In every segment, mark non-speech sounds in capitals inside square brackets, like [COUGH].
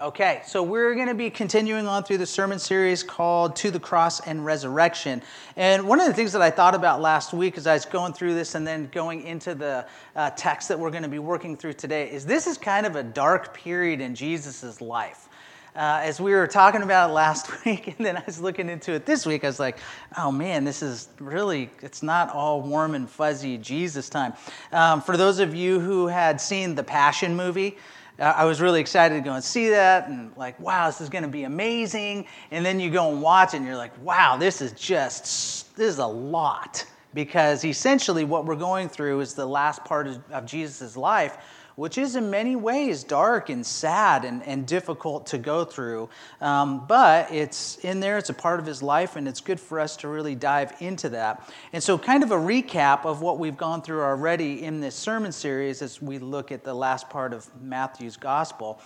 Okay, so we're going to be continuing on through the sermon series called To the Cross and Resurrection. And one of the things that I thought about last week as I was going through this and then going into the uh, text that we're going to be working through today is this is kind of a dark period in Jesus' life. Uh, as we were talking about it last [LAUGHS] week, and then I was looking into it this week, I was like, oh man, this is really, it's not all warm and fuzzy Jesus time. Um, for those of you who had seen the Passion movie, I was really excited to go and see that and like, wow, this is going to be amazing. And then you go and watch it and you're like, wow, this is just, this is a lot. Because essentially what we're going through is the last part of, of Jesus' life which is in many ways dark and sad and, and difficult to go through. Um, but it's in there, it's a part of his life, and it's good for us to really dive into that. And so, kind of a recap of what we've gone through already in this sermon series as we look at the last part of Matthew's gospel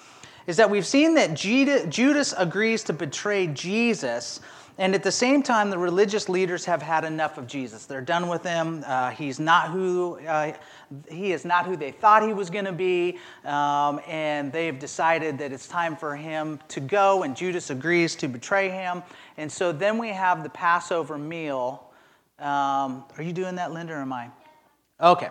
is that we've seen that Judas agrees to betray Jesus. And at the same time, the religious leaders have had enough of Jesus. They're done with him. Uh, he's not who uh, he is not who they thought he was going to be, um, and they've decided that it's time for him to go. And Judas agrees to betray him. And so then we have the Passover meal. Um, are you doing that, Linda, or am I? Okay.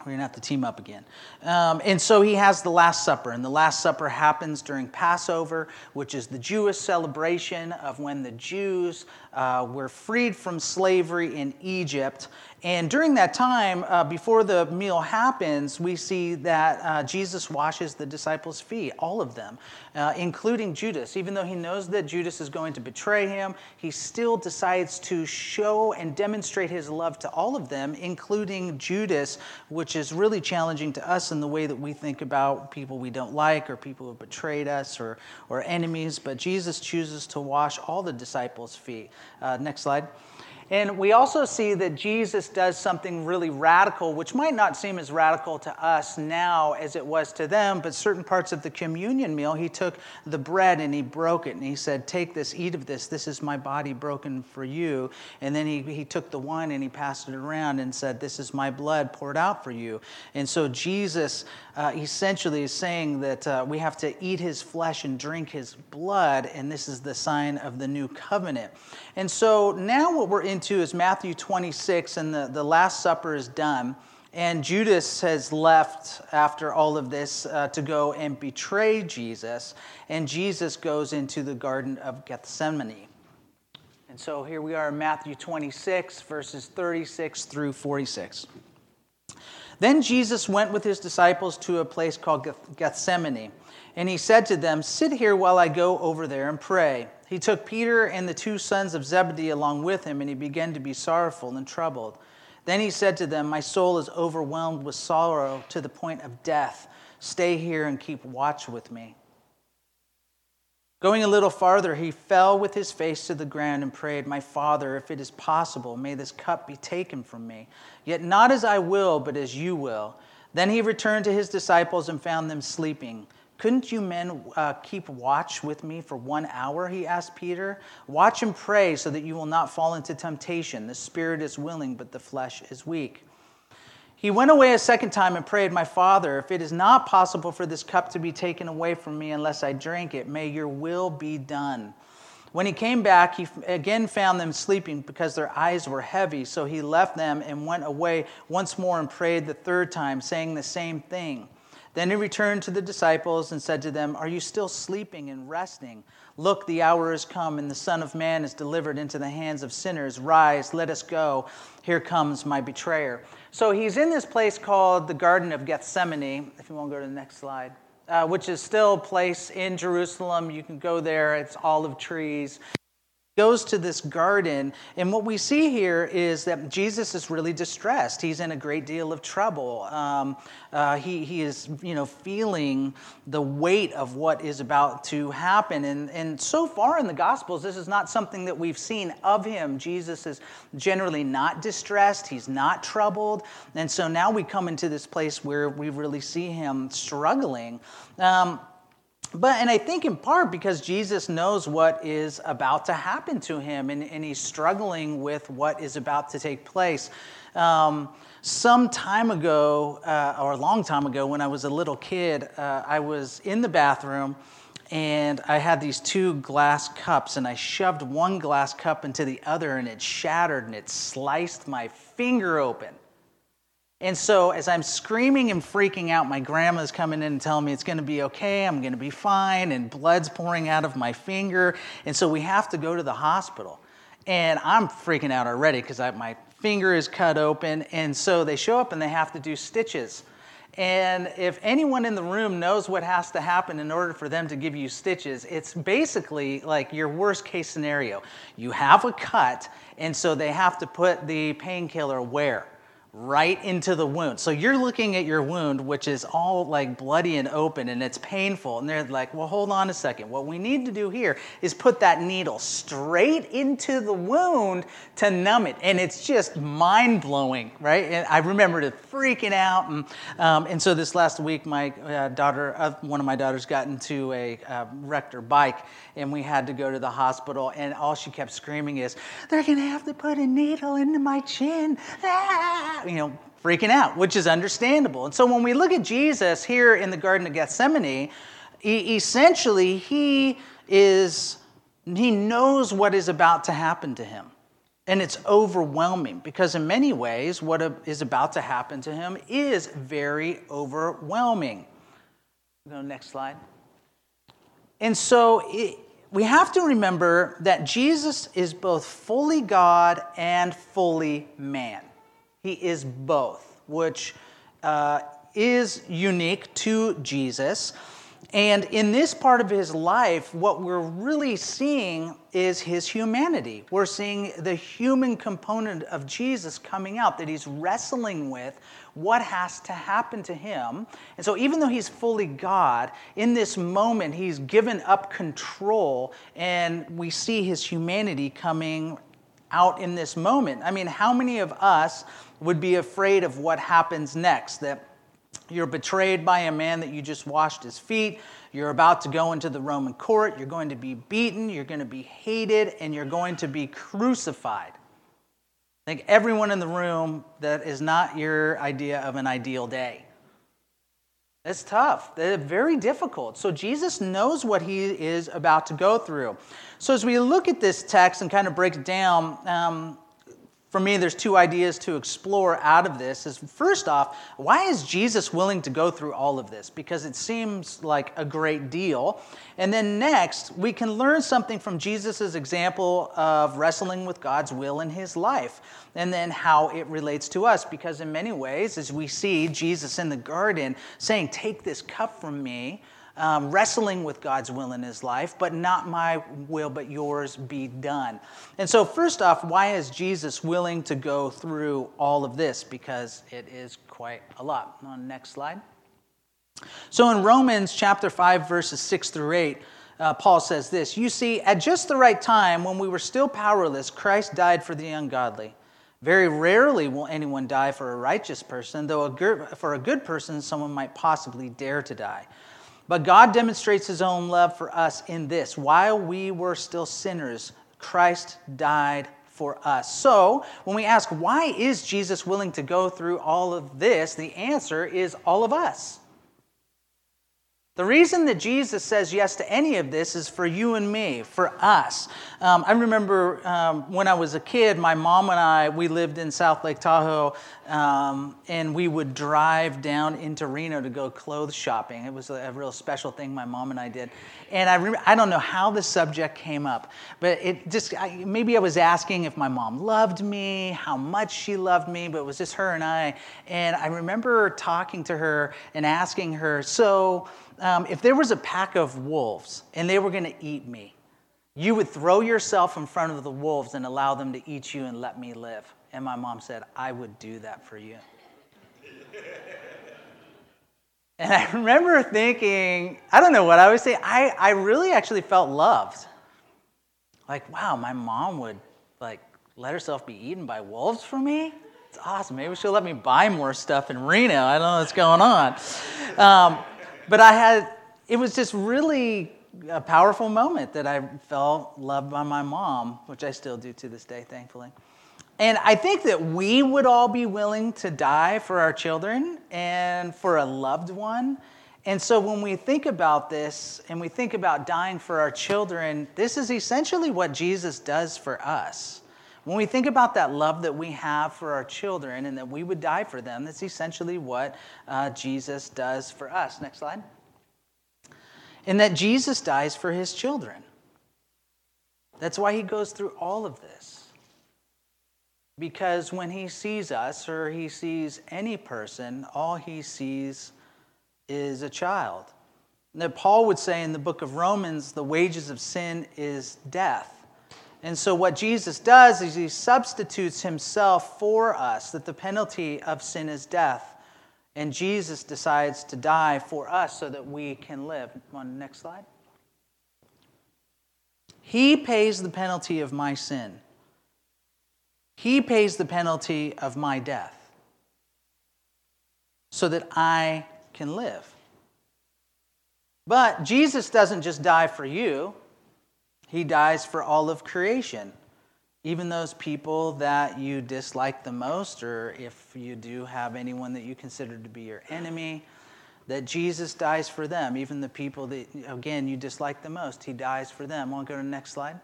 We're going to have to team up again. Um, and so he has the Last Supper, and the Last Supper happens during Passover, which is the Jewish celebration of when the Jews uh, were freed from slavery in Egypt. And during that time, uh, before the meal happens, we see that uh, Jesus washes the disciples' feet, all of them, uh, including Judas. Even though he knows that Judas is going to betray him, he still decides to show and demonstrate his love to all of them, including Judas, which is really challenging to us in the way that we think about people we don't like or people who have betrayed us or, or enemies. But Jesus chooses to wash all the disciples' feet. Uh, next slide. And we also see that Jesus does something really radical, which might not seem as radical to us now as it was to them, but certain parts of the communion meal, he took the bread and he broke it and he said, Take this, eat of this. This is my body broken for you. And then he, he took the wine and he passed it around and said, This is my blood poured out for you. And so Jesus uh, essentially is saying that uh, we have to eat his flesh and drink his blood, and this is the sign of the new covenant. And so now what we're into is Matthew 26, and the, the Last Supper is done. And Judas has left after all of this uh, to go and betray Jesus. And Jesus goes into the Garden of Gethsemane. And so here we are in Matthew 26, verses 36 through 46. Then Jesus went with his disciples to a place called Gethsemane, and he said to them, Sit here while I go over there and pray. He took Peter and the two sons of Zebedee along with him, and he began to be sorrowful and troubled. Then he said to them, My soul is overwhelmed with sorrow to the point of death. Stay here and keep watch with me. Going a little farther, he fell with his face to the ground and prayed, My Father, if it is possible, may this cup be taken from me. Yet not as I will, but as you will. Then he returned to his disciples and found them sleeping. Couldn't you men uh, keep watch with me for one hour? He asked Peter. Watch and pray so that you will not fall into temptation. The spirit is willing, but the flesh is weak. He went away a second time and prayed, My Father, if it is not possible for this cup to be taken away from me unless I drink it, may your will be done. When he came back, he again found them sleeping because their eyes were heavy. So he left them and went away once more and prayed the third time, saying the same thing. Then he returned to the disciples and said to them, Are you still sleeping and resting? Look, the hour is come, and the Son of Man is delivered into the hands of sinners. Rise, let us go. Here comes my betrayer. So he's in this place called the Garden of Gethsemane. If you want to go to the next slide. Uh, which is still a place in Jerusalem. You can go there, it's olive trees goes to this garden, and what we see here is that Jesus is really distressed. He's in a great deal of trouble. Um, uh, he, he is, you know, feeling the weight of what is about to happen. And, and so far in the Gospels, this is not something that we've seen of him. Jesus is generally not distressed, he's not troubled. And so now we come into this place where we really see him struggling. Um, but, and I think in part because Jesus knows what is about to happen to him and, and he's struggling with what is about to take place. Um, some time ago, uh, or a long time ago, when I was a little kid, uh, I was in the bathroom and I had these two glass cups, and I shoved one glass cup into the other, and it shattered and it sliced my finger open. And so, as I'm screaming and freaking out, my grandma's coming in and telling me it's going to be okay, I'm going to be fine, and blood's pouring out of my finger. And so, we have to go to the hospital. And I'm freaking out already because my finger is cut open. And so, they show up and they have to do stitches. And if anyone in the room knows what has to happen in order for them to give you stitches, it's basically like your worst case scenario. You have a cut, and so they have to put the painkiller where? Right into the wound. So you're looking at your wound, which is all like bloody and open and it's painful. And they're like, well, hold on a second. What we need to do here is put that needle straight into the wound to numb it. And it's just mind blowing, right? And I remember it freaking out. And, um, and so this last week, my uh, daughter, uh, one of my daughters got into a uh, bike and we had to go to the hospital. And all she kept screaming is, they're going to have to put a needle into my chin. Ah! You know, freaking out, which is understandable. And so when we look at Jesus here in the Garden of Gethsemane, essentially he is he knows what is about to happen to him. And it's overwhelming because, in many ways, what is about to happen to him is very overwhelming. Go next slide. And so it, we have to remember that Jesus is both fully God and fully man. He is both, which uh, is unique to Jesus. And in this part of his life, what we're really seeing is his humanity. We're seeing the human component of Jesus coming out, that he's wrestling with what has to happen to him. And so, even though he's fully God, in this moment, he's given up control, and we see his humanity coming out in this moment. I mean, how many of us would be afraid of what happens next? That you're betrayed by a man that you just washed his feet. You're about to go into the Roman court. You're going to be beaten. You're going to be hated. And you're going to be crucified. I think everyone in the room that is not your idea of an ideal day. It's tough. It's very difficult. So Jesus knows what he is about to go through. So as we look at this text and kind of break it down, um, for me, there's two ideas to explore out of this. Is first off, why is Jesus willing to go through all of this? Because it seems like a great deal. And then next, we can learn something from Jesus' example of wrestling with God's will in his life, and then how it relates to us. Because in many ways, as we see Jesus in the garden saying, Take this cup from me um, wrestling with God's will in his life, but not my will, but yours be done. And so, first off, why is Jesus willing to go through all of this? Because it is quite a lot. On next slide. So, in Romans chapter 5, verses 6 through 8, uh, Paul says this You see, at just the right time, when we were still powerless, Christ died for the ungodly. Very rarely will anyone die for a righteous person, though a good, for a good person, someone might possibly dare to die. But God demonstrates his own love for us in this while we were still sinners, Christ died for us. So, when we ask, why is Jesus willing to go through all of this, the answer is all of us. The reason that Jesus says yes to any of this is for you and me, for us. Um, I remember um, when I was a kid, my mom and I, we lived in South Lake Tahoe, um, and we would drive down into Reno to go clothes shopping. It was a, a real special thing my mom and I did. And I, I don't know how the subject came up, but it just, I, maybe I was asking if my mom loved me, how much she loved me, but it was just her and I. And I remember talking to her and asking her, so, um, if there was a pack of wolves and they were going to eat me, you would throw yourself in front of the wolves and allow them to eat you and let me live. And my mom said, I would do that for you. [LAUGHS] and I remember thinking, I don't know what I would say. I, I really actually felt loved. Like, wow, my mom would like let herself be eaten by wolves for me? It's awesome. Maybe she'll let me buy more stuff in Reno. I don't know what's going on. Um, but I had, it was just really a powerful moment that I felt loved by my mom, which I still do to this day, thankfully. And I think that we would all be willing to die for our children and for a loved one. And so when we think about this and we think about dying for our children, this is essentially what Jesus does for us. When we think about that love that we have for our children and that we would die for them, that's essentially what uh, Jesus does for us. Next slide. And that Jesus dies for his children. That's why he goes through all of this. Because when he sees us or he sees any person, all he sees is a child. That Paul would say in the book of Romans, the wages of sin is death. And so, what Jesus does is he substitutes himself for us, that the penalty of sin is death. And Jesus decides to die for us so that we can live. On next slide. He pays the penalty of my sin. He pays the penalty of my death so that I can live. But Jesus doesn't just die for you. He dies for all of creation, even those people that you dislike the most, or if you do have anyone that you consider to be your enemy, that Jesus dies for them, even the people that, again, you dislike the most. He dies for them. Want to go to the next slide?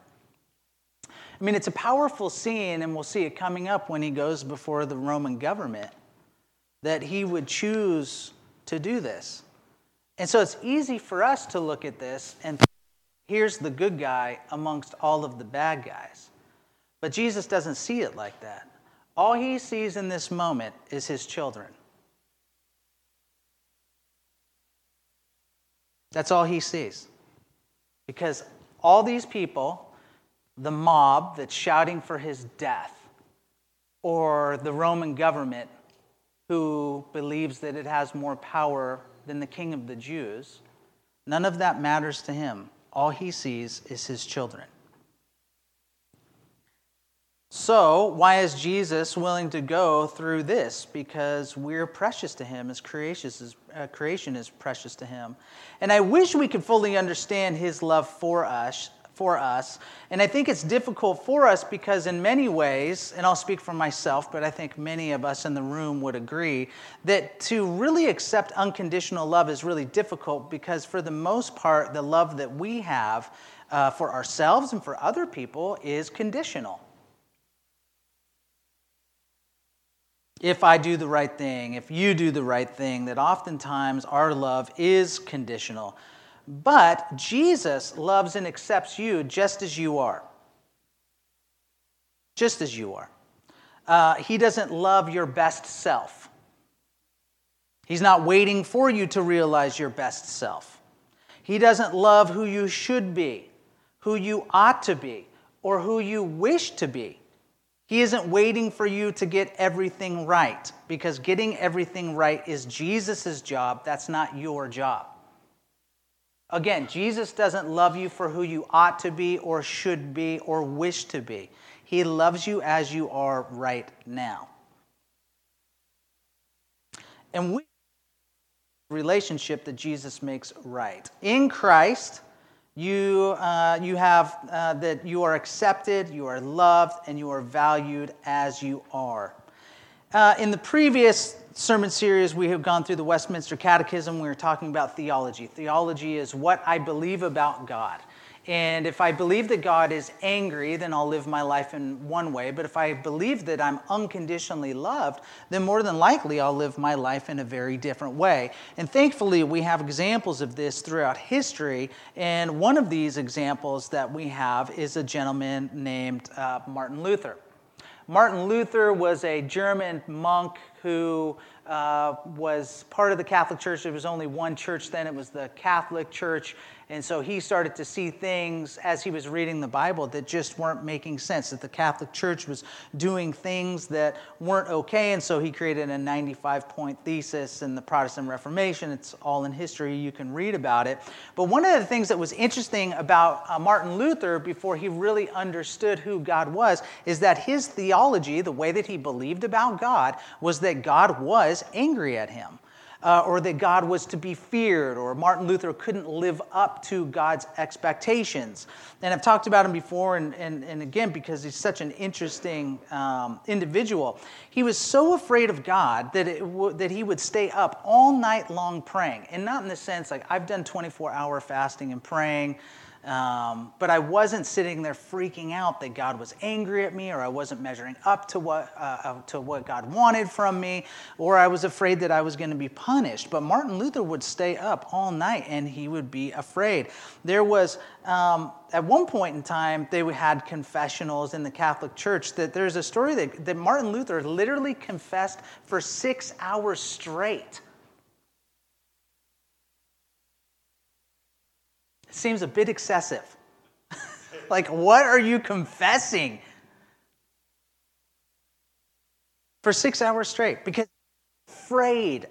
I mean, it's a powerful scene, and we'll see it coming up when he goes before the Roman government, that he would choose to do this. And so it's easy for us to look at this and here's the good guy amongst all of the bad guys. But Jesus doesn't see it like that. All he sees in this moment is his children. That's all he sees. Because all these people, the mob that's shouting for his death, or the Roman government who believes that it has more power than the king of the Jews, none of that matters to him all he sees is his children. So, why is Jesus willing to go through this? Because we're precious to him, as uh, creation is precious to him. And I wish we could fully understand his love for us, for us. And I think it's difficult for us because, in many ways, and I'll speak for myself, but I think many of us in the room would agree, that to really accept unconditional love is really difficult because, for the most part, the love that we have uh, for ourselves and for other people is conditional. If I do the right thing, if you do the right thing, that oftentimes our love is conditional. But Jesus loves and accepts you just as you are. Just as you are. Uh, he doesn't love your best self. He's not waiting for you to realize your best self. He doesn't love who you should be, who you ought to be, or who you wish to be. He isn't waiting for you to get everything right because getting everything right is Jesus' job. That's not your job. Again, Jesus doesn't love you for who you ought to be or should be or wish to be. He loves you as you are right now. And we relationship that Jesus makes right. In Christ, you, uh, you have uh, that you are accepted, you are loved, and you are valued as you are. Uh, in the previous sermon series, we have gone through the Westminster Catechism. We were talking about theology. Theology is what I believe about God. And if I believe that God is angry, then I'll live my life in one way. But if I believe that I'm unconditionally loved, then more than likely I'll live my life in a very different way. And thankfully, we have examples of this throughout history. And one of these examples that we have is a gentleman named uh, Martin Luther. Martin Luther was a German monk who uh, was part of the Catholic Church. There was only one church then, it was the Catholic Church. And so he started to see things as he was reading the Bible that just weren't making sense, that the Catholic Church was doing things that weren't okay. And so he created a 95 point thesis in the Protestant Reformation. It's all in history, you can read about it. But one of the things that was interesting about uh, Martin Luther before he really understood who God was is that his theology, the way that he believed about God, was that God was angry at him uh, or that God was to be feared, or Martin Luther couldn't live up to God's expectations. And I've talked about him before, and, and, and again, because he's such an interesting um, individual. He was so afraid of God that, w- that he would stay up all night long praying. And not in the sense like I've done 24 hour fasting and praying. Um, but I wasn't sitting there freaking out that God was angry at me, or I wasn't measuring up to what, uh, uh to what God wanted from me, or I was afraid that I was going to be punished. But Martin Luther would stay up all night and he would be afraid. There was, um, at one point in time, they had confessionals in the Catholic Church. That there's a story that, that Martin Luther literally confessed for six hours straight. Seems a bit excessive. [LAUGHS] like, what are you confessing? For six hours straight, because afraid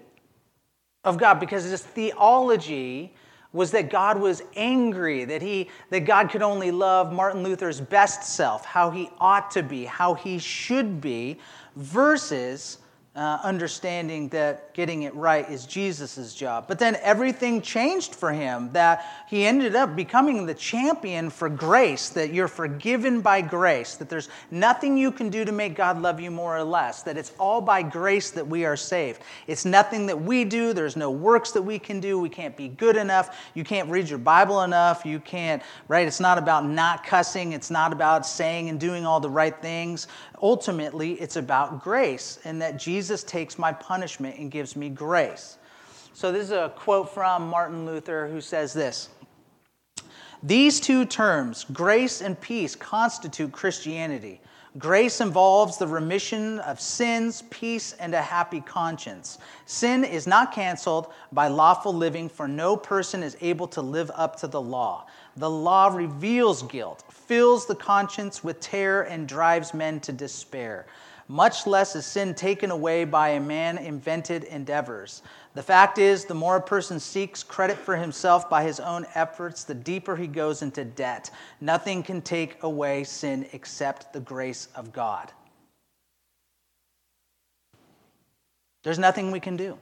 of God, because this theology was that God was angry, that, he, that God could only love Martin Luther's best self, how he ought to be, how he should be, versus uh, understanding that getting it right is Jesus' job. But then everything changed for him, that he ended up becoming the champion for grace, that you're forgiven by grace, that there's nothing you can do to make God love you more or less, that it's all by grace that we are saved. It's nothing that we do, there's no works that we can do, we can't be good enough, you can't read your Bible enough, you can't, right? It's not about not cussing, it's not about saying and doing all the right things ultimately it's about grace and that Jesus takes my punishment and gives me grace. So, this is a quote from Martin Luther who says this These two terms, grace and peace, constitute Christianity. Grace involves the remission of sins, peace, and a happy conscience. Sin is not canceled by lawful living, for no person is able to live up to the law. The law reveals guilt, fills the conscience with terror, and drives men to despair. Much less is sin taken away by a man invented endeavors. The fact is, the more a person seeks credit for himself by his own efforts, the deeper he goes into debt. Nothing can take away sin except the grace of God. There's nothing we can do.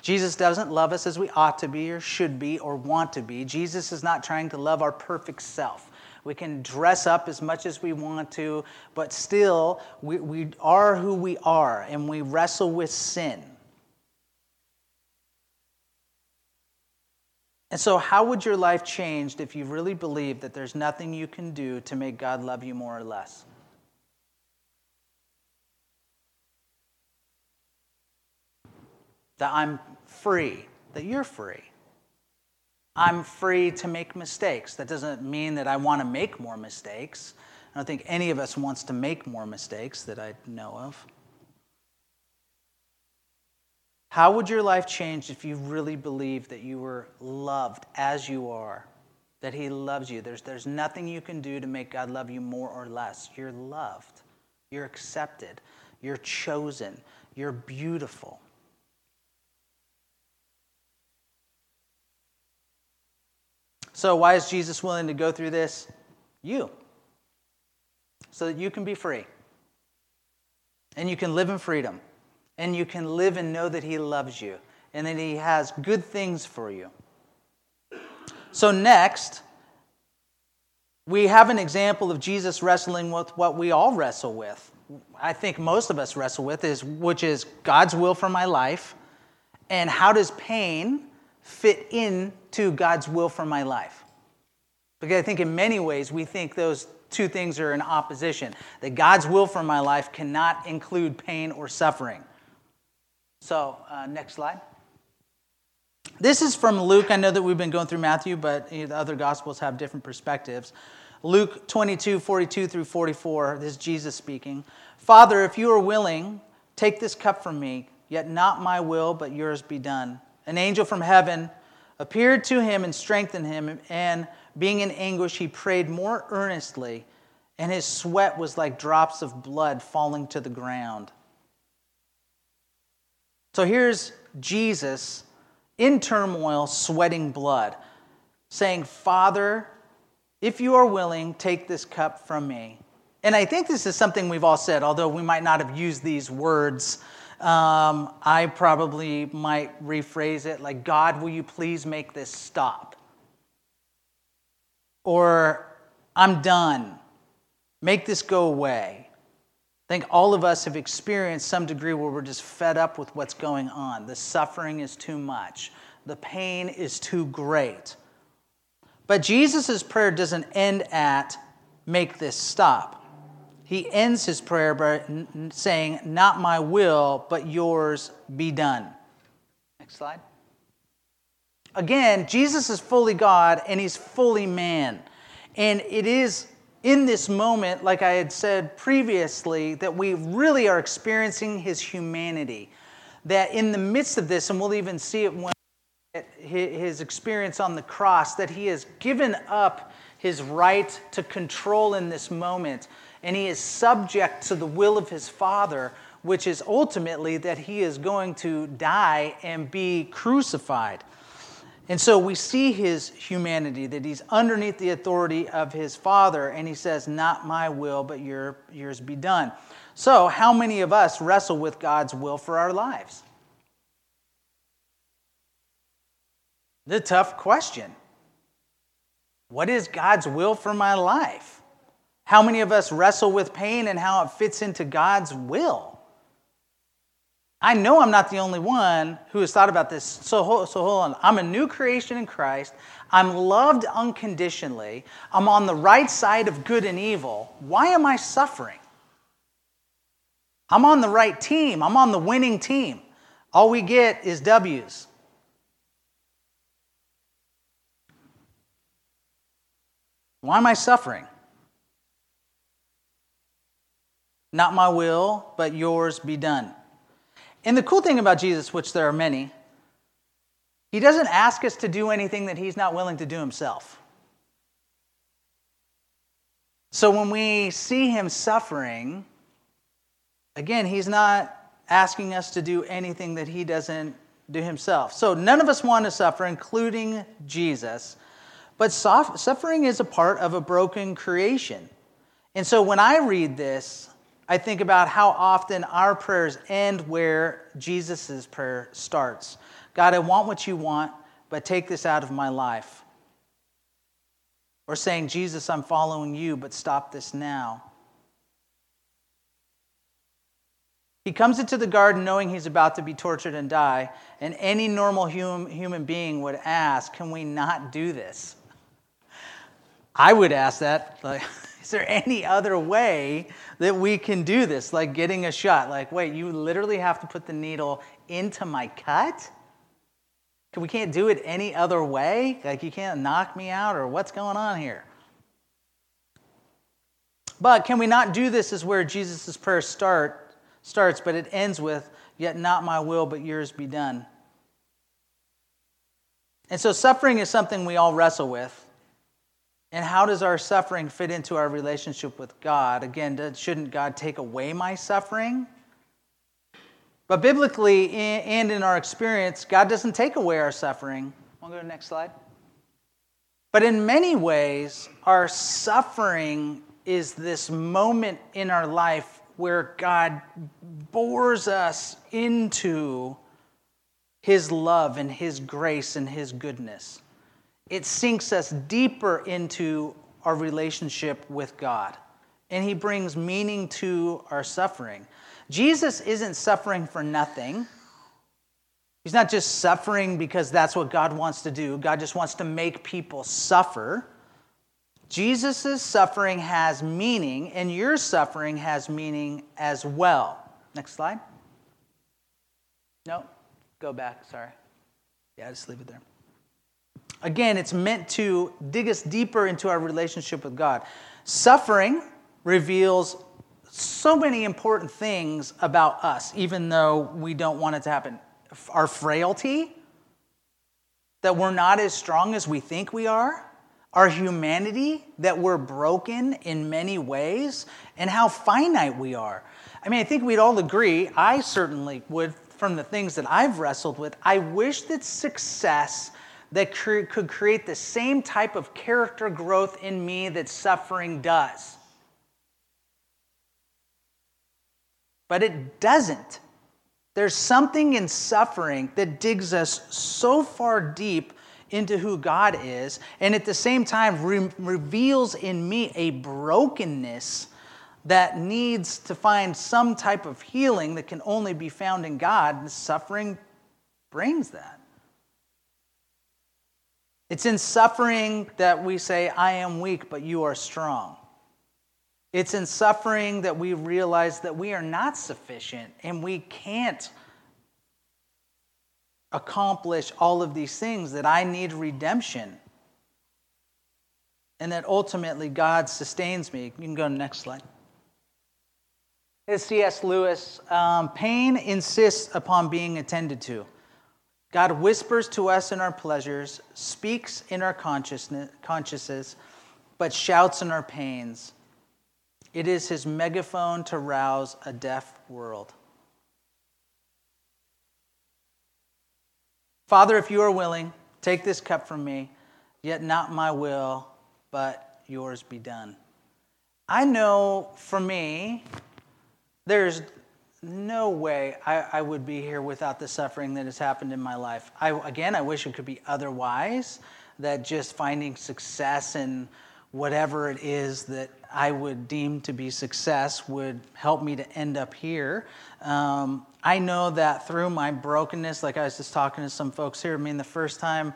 Jesus doesn't love us as we ought to be or should be or want to be. Jesus is not trying to love our perfect self. We can dress up as much as we want to, but still, we, we are who we are and we wrestle with sin. And so, how would your life change if you really believed that there's nothing you can do to make God love you more or less? that I'm free, that you're free. I'm free to make mistakes. That doesn't mean that I want to make more mistakes. I don't think any of us wants to make more mistakes that I know of. How would your life change if you really believed that you were loved as you are? That He loves you. There's, there's nothing you can do to make God love you more or less. You're loved, you're accepted, you're chosen, you're beautiful. So, why is Jesus willing to go through this? You. So that you can be free. And you can live in freedom. And you can live and know that He loves you and that He has good things for you. So, next, we have an example of Jesus wrestling with what we all wrestle with. I think most of us wrestle with is which is God's will for my life and how does pain fit into God's will for my life. Because I think in many ways we think those two things are in opposition. That God's will for my life cannot include pain or suffering. So, uh, next slide. This is from Luke. I know that we've been going through Matthew, but the other gospels have different perspectives. Luke 22, 42 through 44. This is Jesus speaking. Father, if you are willing, take this cup from me, yet not my will, but yours be done an angel from heaven appeared to him and strengthened him, and being in anguish, he prayed more earnestly, and his sweat was like drops of blood falling to the ground. So here's Jesus in turmoil, sweating blood, saying, Father, if you are willing, take this cup from me. And I think this is something we've all said, although we might not have used these words Um, I probably might rephrase it like, God, will you please make this stop? Or, I'm done. Make this go away. I think all of us have experienced some degree where we're just fed up with what's going on. The suffering is too much, the pain is too great. But Jesus' prayer doesn't end at, make this stop. He ends his prayer by saying, Not my will, but yours be done. Next slide. Again, Jesus is fully God and he's fully man. And it is in this moment, like I had said previously, that we really are experiencing his humanity. That in the midst of this, and we'll even see it when his experience on the cross, that he has given up his right to control in this moment, and he is subject to the will of his Father, which is ultimately that he is going to die and be crucified. And so we see his humanity, that he's underneath the authority of his Father, and he says, Not my will, but your, yours be done. So, how many of us wrestle with God's will for our lives? The tough question. What is God's will for my life? How many of us wrestle with pain and how it fits into God's will? I know I'm not the only one who has thought about this. So, so hold on. I'm a new creation in Christ. I'm loved unconditionally. I'm on the right side of good and evil. Why am I suffering? I'm on the right team. I'm on the winning team. All we get is W's. Why am I suffering? Not my will, but yours be done. And the cool thing about Jesus, which there are many, he doesn't ask us to do anything that he's not willing to do himself. So when we see him suffering, again, he's not asking us to do anything that he doesn't do himself. So none of us want to suffer, including Jesus. But suffering is a part of a broken creation. And so when I read this, I think about how often our prayers end where Jesus' prayer starts God, I want what you want, but take this out of my life. Or saying, Jesus, I'm following you, but stop this now. He comes into the garden knowing he's about to be tortured and die, and any normal human, human being would ask, Can we not do this? I would ask that. Like, [LAUGHS] is there any other way that we can do this? Like getting a shot. Like, wait, you literally have to put the needle into my cut? We can't do it any other way? Like, you can't knock me out, or what's going on here? But can we not do this is where Jesus' prayer start, starts, but it ends with, Yet not my will, but yours be done. And so suffering is something we all wrestle with. And how does our suffering fit into our relationship with God? Again, shouldn't God take away my suffering? But biblically and in our experience, God doesn't take away our suffering. I'll go to the next slide. But in many ways, our suffering is this moment in our life where God bores us into His love and His grace and His goodness it sinks us deeper into our relationship with God. And He brings meaning to our suffering. Jesus isn't suffering for nothing. He's not just suffering because that's what God wants to do. God just wants to make people suffer. Jesus' suffering has meaning, and your suffering has meaning as well. Next slide. No, go back, sorry. Yeah, just leave it there. Again, it's meant to dig us deeper into our relationship with God. Suffering reveals so many important things about us, even though we don't want it to happen. Our frailty, that we're not as strong as we think we are, our humanity, that we're broken in many ways, and how finite we are. I mean, I think we'd all agree, I certainly would, from the things that I've wrestled with, I wish that success that could create the same type of character growth in me that suffering does. But it doesn't. There's something in suffering that digs us so far deep into who God is, and at the same time re- reveals in me a brokenness that needs to find some type of healing that can only be found in God. And suffering brings that. It's in suffering that we say, I am weak, but you are strong. It's in suffering that we realize that we are not sufficient and we can't accomplish all of these things, that I need redemption. And that ultimately God sustains me. You can go to the next slide. It's C.S. Lewis. Um, pain insists upon being attended to. God whispers to us in our pleasures, speaks in our consciousness, but shouts in our pains. It is his megaphone to rouse a deaf world. Father, if you are willing, take this cup from me, yet not my will, but yours be done. I know for me, there's no way I, I, would be here without the suffering that has happened in my life. I, again, I wish it could be otherwise, that just finding success in whatever it is that I would deem to be success would help me to end up here. Um, I know that through my brokenness, like I was just talking to some folks here, I mean, the first time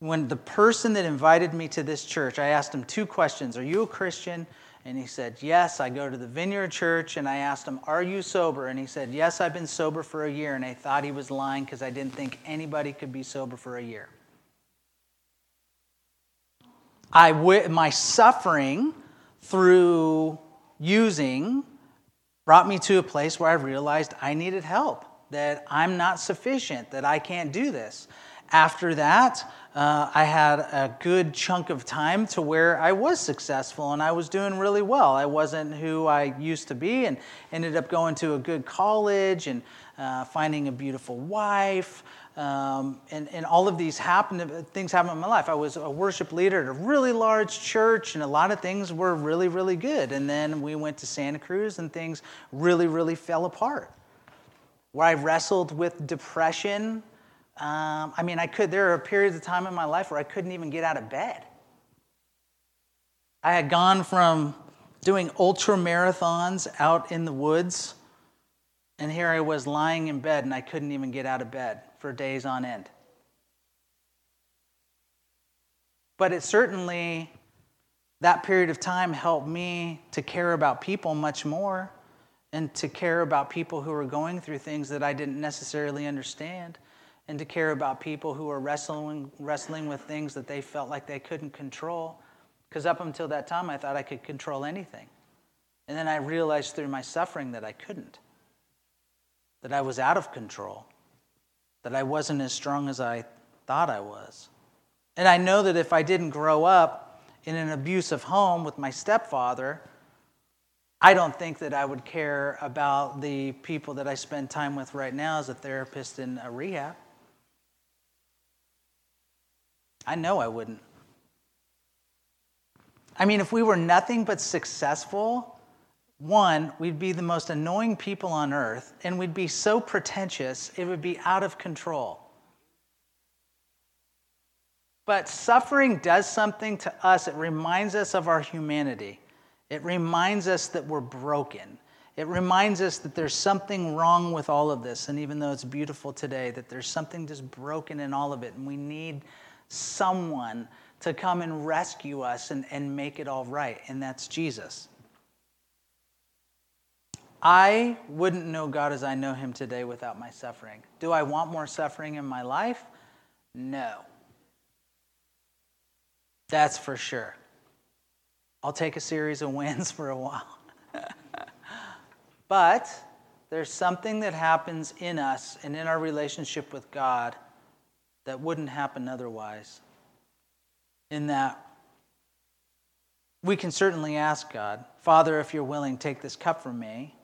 when the person that invited me to this church, I asked him two questions Are you a Christian? And he said, Yes, I go to the Vineyard Church. And I asked him, Are you sober? And he said, Yes, I've been sober for a year. And I thought he was lying because I didn't think anybody could be sober for a year. I w- my suffering through using brought me to a place where I realized I needed help, that I'm not sufficient, that I can't do this. After that, uh, I had a good chunk of time to where I was successful and I was doing really well. I wasn't who I used to be and ended up going to a good college and uh, finding a beautiful wife. Um, and, and all of these happened, things happened in my life. I was a worship leader at a really large church, and a lot of things were really, really good. And then we went to Santa Cruz, and things really, really fell apart. Where I wrestled with depression, um, I mean, I could, there are periods of time in my life where I couldn't even get out of bed. I had gone from doing ultra marathons out in the woods, and here I was lying in bed and I couldn't even get out of bed for days on end. But it certainly, that period of time helped me to care about people much more and to care about people who were going through things that I didn't necessarily understand and to care about people who are wrestling, wrestling with things that they felt like they couldn't control. Because up until that time, I thought I could control anything. And then I realized through my suffering that I couldn't, that I was out of control, that I wasn't as strong as I thought I was. And I know that if I didn't grow up in an abusive home with my stepfather, I don't think that I would care about the people that I spend time with right now as a therapist in a rehab. I know I wouldn't. I mean, if we were nothing but successful, one, we'd be the most annoying people on earth, and we'd be so pretentious, it would be out of control. But suffering does something to us. It reminds us of our humanity. It reminds us that we're broken. It reminds us that there's something wrong with all of this. And even though it's beautiful today, that there's something just broken in all of it. And we need someone to come and rescue us and, and make it all right, and that's Jesus. I wouldn't know God as I know him today without my suffering. Do I want more suffering in my life? No. That's for sure. I'll take a series of wins [LAUGHS] for a while. [LAUGHS] but there's something that happens in us and in our relationship with God that wouldn't happen otherwise. In that, we can certainly ask God, Father, if you're willing, take this cup from me.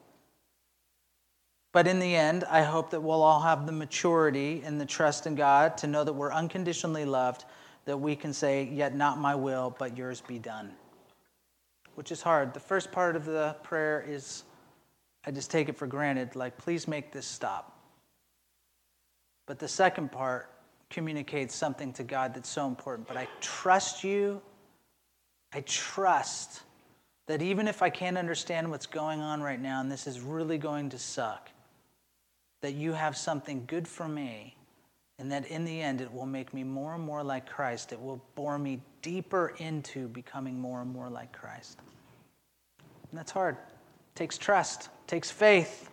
But in the end, I hope that we'll all have the maturity and the trust in God to know that we're unconditionally loved, that we can say, Yet not my will, but yours be done. Which is hard. The first part of the prayer is I just take it for granted, like, please make this stop. But the second part communicates something to God that's so important. But I trust you. I trust that even if I can't understand what's going on right now and this is really going to suck, that you have something good for me and that in the end it will make me more and more like Christ. It will bore me deeper into becoming more and more like Christ. And that's hard. It takes trust, it takes faith.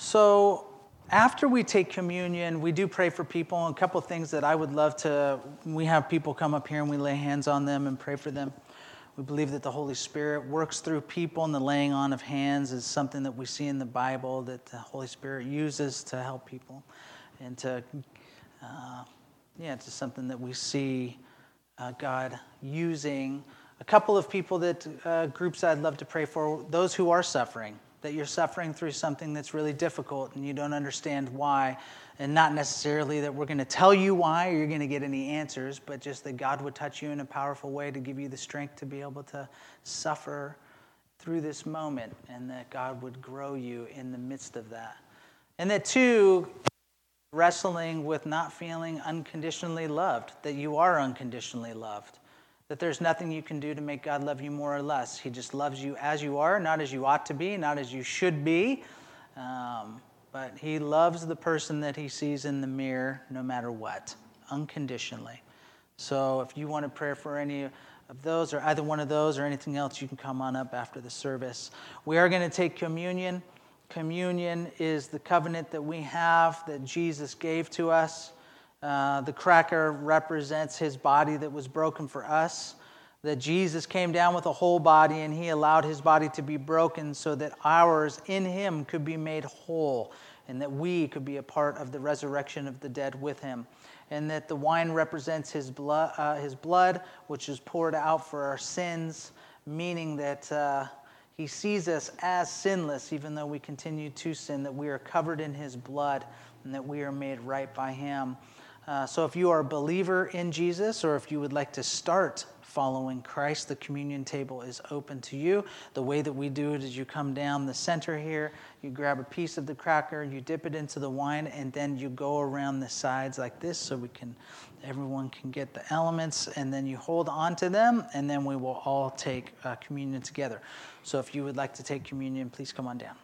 So, after we take communion, we do pray for people. And a couple of things that I would love to, we have people come up here and we lay hands on them and pray for them. We believe that the Holy Spirit works through people, and the laying on of hands is something that we see in the Bible that the Holy Spirit uses to help people. And to, uh, yeah, it's just something that we see uh, God using. A couple of people that, uh, groups I'd love to pray for, those who are suffering that you're suffering through something that's really difficult and you don't understand why. And not necessarily that we're going to tell you why or you're going to get any answers, but just that God would touch you in a powerful way to give you the strength to be able to suffer through this moment and that God would grow you in the midst of that. And that, two, wrestling with not feeling unconditionally loved, that you are unconditionally loved that there's nothing you can do to make God love you more or less. He just loves you as you are, not as you ought to be, not as you should be. Um, but He loves the person that He sees in the mirror no matter what, unconditionally. So if you want to pray for any of those, or either one of those, or anything else, you can come on up after the service. We are going to take communion. Communion is the covenant that we have that Jesus gave to us. Uh, the cracker represents his body that was broken for us. That Jesus came down with a whole body and he allowed his body to be broken so that ours in him could be made whole and that we could be a part of the resurrection of the dead with him. And that the wine represents his blood, uh, his blood which is poured out for our sins, meaning that uh, he sees us as sinless, even though we continue to sin, that we are covered in his blood and that we are made right by him. Uh, so, if you are a believer in Jesus or if you would like to start following Christ, the communion table is open to you. The way that we do it is you come down the center here, you grab a piece of the cracker, you dip it into the wine, and then you go around the sides like this so we can everyone can get the elements, and then you hold on to them, and then we will all take uh, communion together. So, if you would like to take communion, please come on down.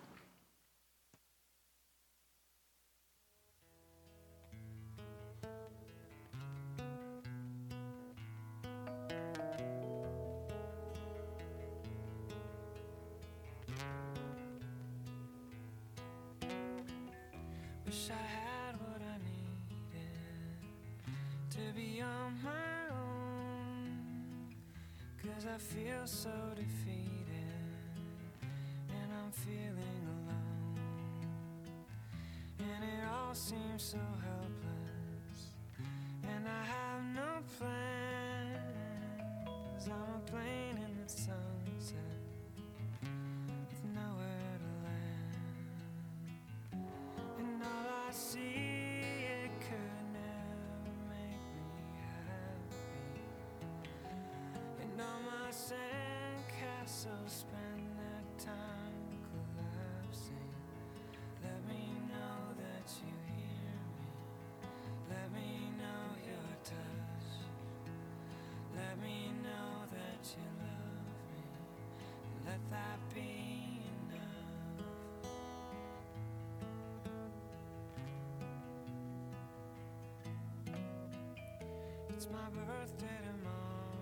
It's my birthday tomorrow.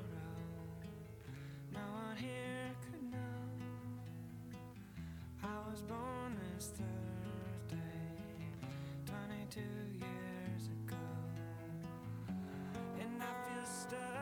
No one here could know. I was born this Thursday, 22 years ago. And I feel stuck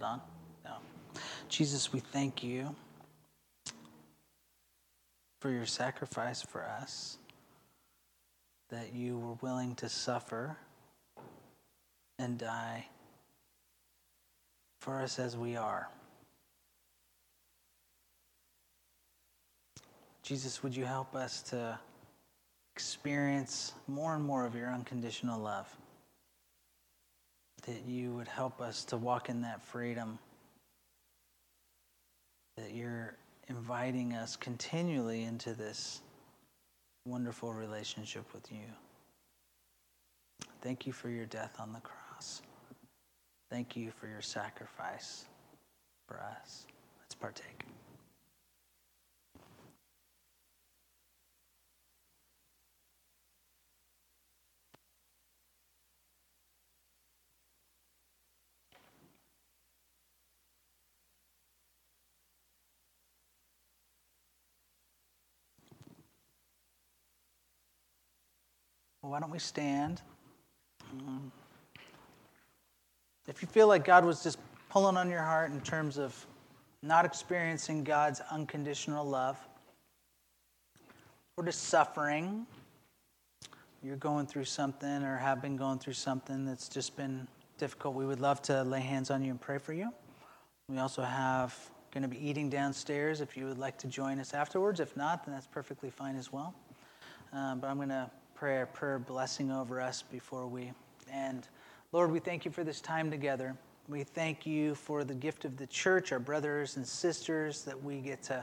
it on? No. Jesus, we thank you for your sacrifice for us, that you were willing to suffer and die for us as we are. Jesus, would you help us to experience more and more of your unconditional love? That you would help us to walk in that freedom. That you're inviting us continually into this wonderful relationship with you. Thank you for your death on the cross. Thank you for your sacrifice for us. Let's partake. Well, why don't we stand? If you feel like God was just pulling on your heart in terms of not experiencing God's unconditional love, or just suffering, you're going through something or have been going through something that's just been difficult, we would love to lay hands on you and pray for you. We also have going to be eating downstairs if you would like to join us afterwards. If not, then that's perfectly fine as well. Um, but I'm going to pray a prayer blessing over us before we end. Lord, we thank you for this time together. We thank you for the gift of the church, our brothers and sisters that we get to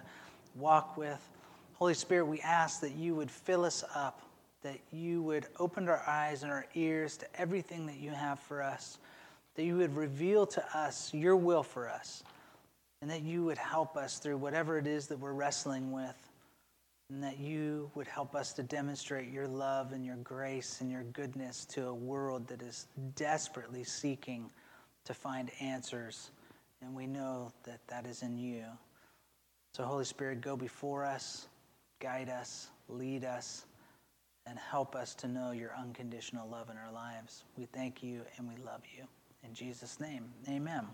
walk with. Holy Spirit, we ask that you would fill us up, that you would open our eyes and our ears to everything that you have for us, that you would reveal to us your will for us, and that you would help us through whatever it is that we're wrestling with and that you would help us to demonstrate your love and your grace and your goodness to a world that is desperately seeking to find answers. And we know that that is in you. So, Holy Spirit, go before us, guide us, lead us, and help us to know your unconditional love in our lives. We thank you and we love you. In Jesus' name, amen.